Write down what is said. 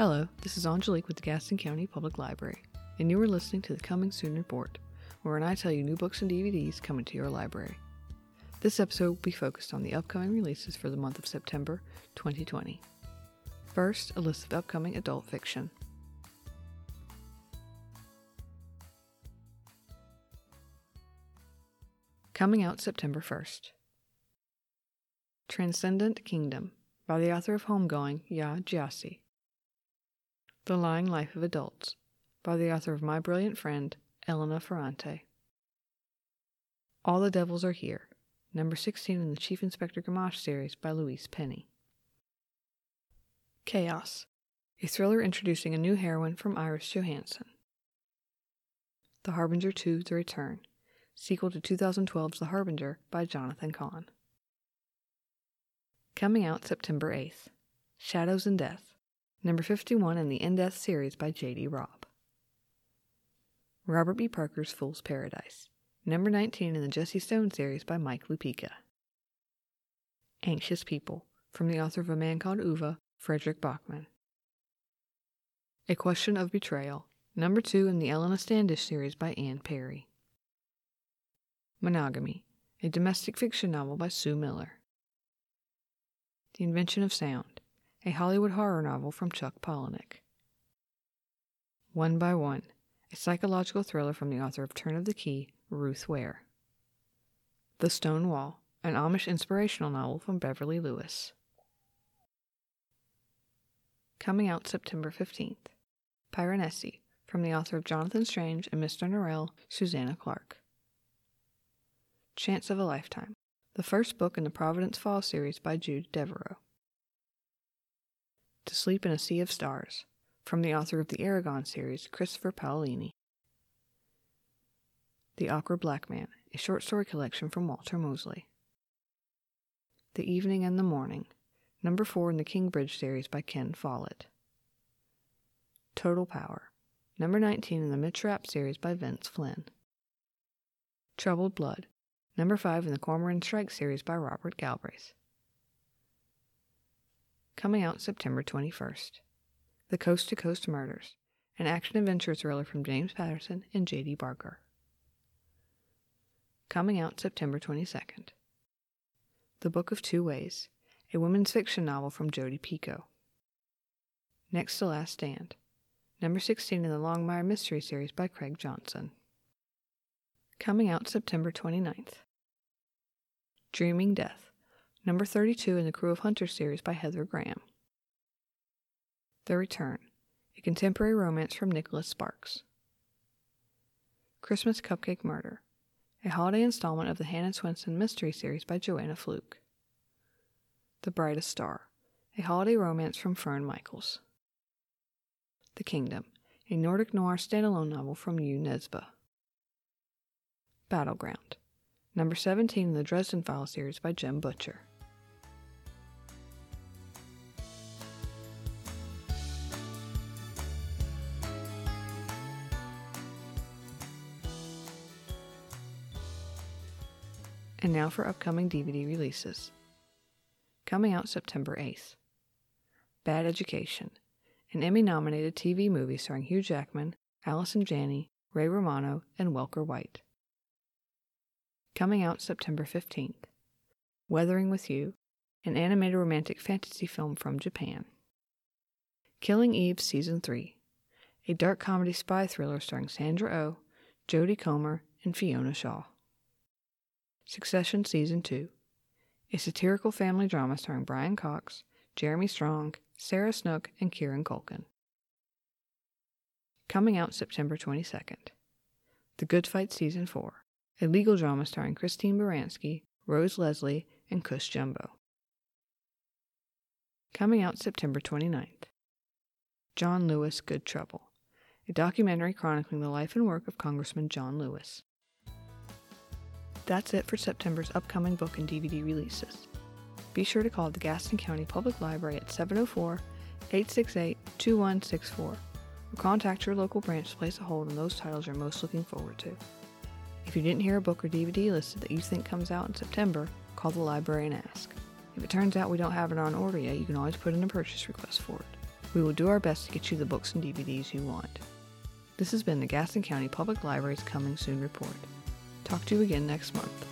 Hello, this is Angelique with the Gaston County Public Library, and you are listening to the Coming Soon Report, wherein I tell you new books and DVDs coming to your library. This episode will be focused on the upcoming releases for the month of September 2020. First, a list of upcoming adult fiction. Coming out September 1st. Transcendent Kingdom by the author of Homegoing, Yaa Gyasi. The Lying Life of Adults by the author of My Brilliant Friend, Elena Ferrante. All the Devils Are Here, number 16 in the Chief Inspector Gamache series by Louise Penny. Chaos, a thriller introducing a new heroine from Iris Johansen. The Harbinger 2 The Return, sequel to 2012's The Harbinger by Jonathan Cahn. Coming out September 8th, Shadows and Death, number 51 in the In Death series by J.D. Robb. Robert B. Parker's Fool's Paradise, number 19 in the Jesse Stone series by Mike Lupica. Anxious People, from the author of A Man Called Ove, Fredrik Backman. A Question of Betrayal, number 2 in the Elena Standish series by Anne Perry. Monogamy, a domestic fiction novel by Sue Miller. The Invention of Sound, a Hollywood horror novel from Chuck Palahniuk. One by One, a psychological thriller from the author of Turn of the Key, Ruth Ware. The Stone Wall, an Amish inspirational novel from Beverly Lewis. Coming out September 15th. Piranesi, from the author of Jonathan Strange and Mr. Norrell, Susanna Clarke. Chance of a Lifetime, the first book in the Providence Fall series by Jude Deveraux. To Sleep in a Sea of Stars, from the author of the Eragon series, Christopher Paolini. The Awkward Black Man, a short story collection from Walter Mosley. The Evening and the Morning, number four in the Kingsbridge series by Ken Follett. Total Power, number 19 in the Mitch Rapp series by Vince Flynn. Troubled Blood, number five in the Cormoran Strike series by Robert Galbraith coming out September 21st. The Coast to Coast Murders, an action adventure thriller from James Patterson and J.D. Barker. Coming out September 22nd. The Book of Two Ways, a women's fiction novel from Jodi Picoult. Next to Last Stand, number 16 in the Longmire Mystery Series by Craig Johnson. Coming out September 29th. Dreaming Death, number 32 in the Krewe of Hunters series by Heather Graham. The Return, a contemporary romance from Nicholas Sparks. Christmas Cupcake Murder, a holiday installment of the Hannah Swensen mystery series by Joanna Fluke. The Brightest Star, a holiday romance from Fern Michaels. The Kingdom, a Nordic noir standalone novel from Jo Nesbø. Battleground, number 17 in the Dresden Files series by Jim Butcher. And now for upcoming DVD releases. Coming out September 8th Bad Education, an Emmy nominated TV movie starring Hugh Jackman, Allison Janney, Ray Romano, and Welker White. Coming out September 15th Weathering with You, an animated romantic fantasy film from Japan. Killing Eve Season 3, a dark comedy spy thriller starring Sandra O, oh, Jodie Comer, and Fiona Shaw. Succession Season 2, a satirical family drama starring Brian Cox, Jeremy Strong, Sarah Snook, and Kieran Culkin. Coming out September 22nd. The Good Fight Season 4, a legal drama starring Christine Baranski, Rose Leslie, and Cush Jumbo. Coming out September 29th. John Lewis Good Trouble, a documentary chronicling the life and work of Congressman John Lewis. That's it for September's upcoming book and DVD releases. Be sure to call the Gaston County Public Library at 704 868 2164 or contact your local branch to place a hold on those titles you're most looking forward to. If you didn't hear a book or DVD listed that you think comes out in September, call the library and ask. If it turns out we don't have it on order yet, you can always put in a purchase request for it. We will do our best to get you the books and DVDs you want. This has been the Gaston County Public Library's Coming Soon report. Talk to you again next month.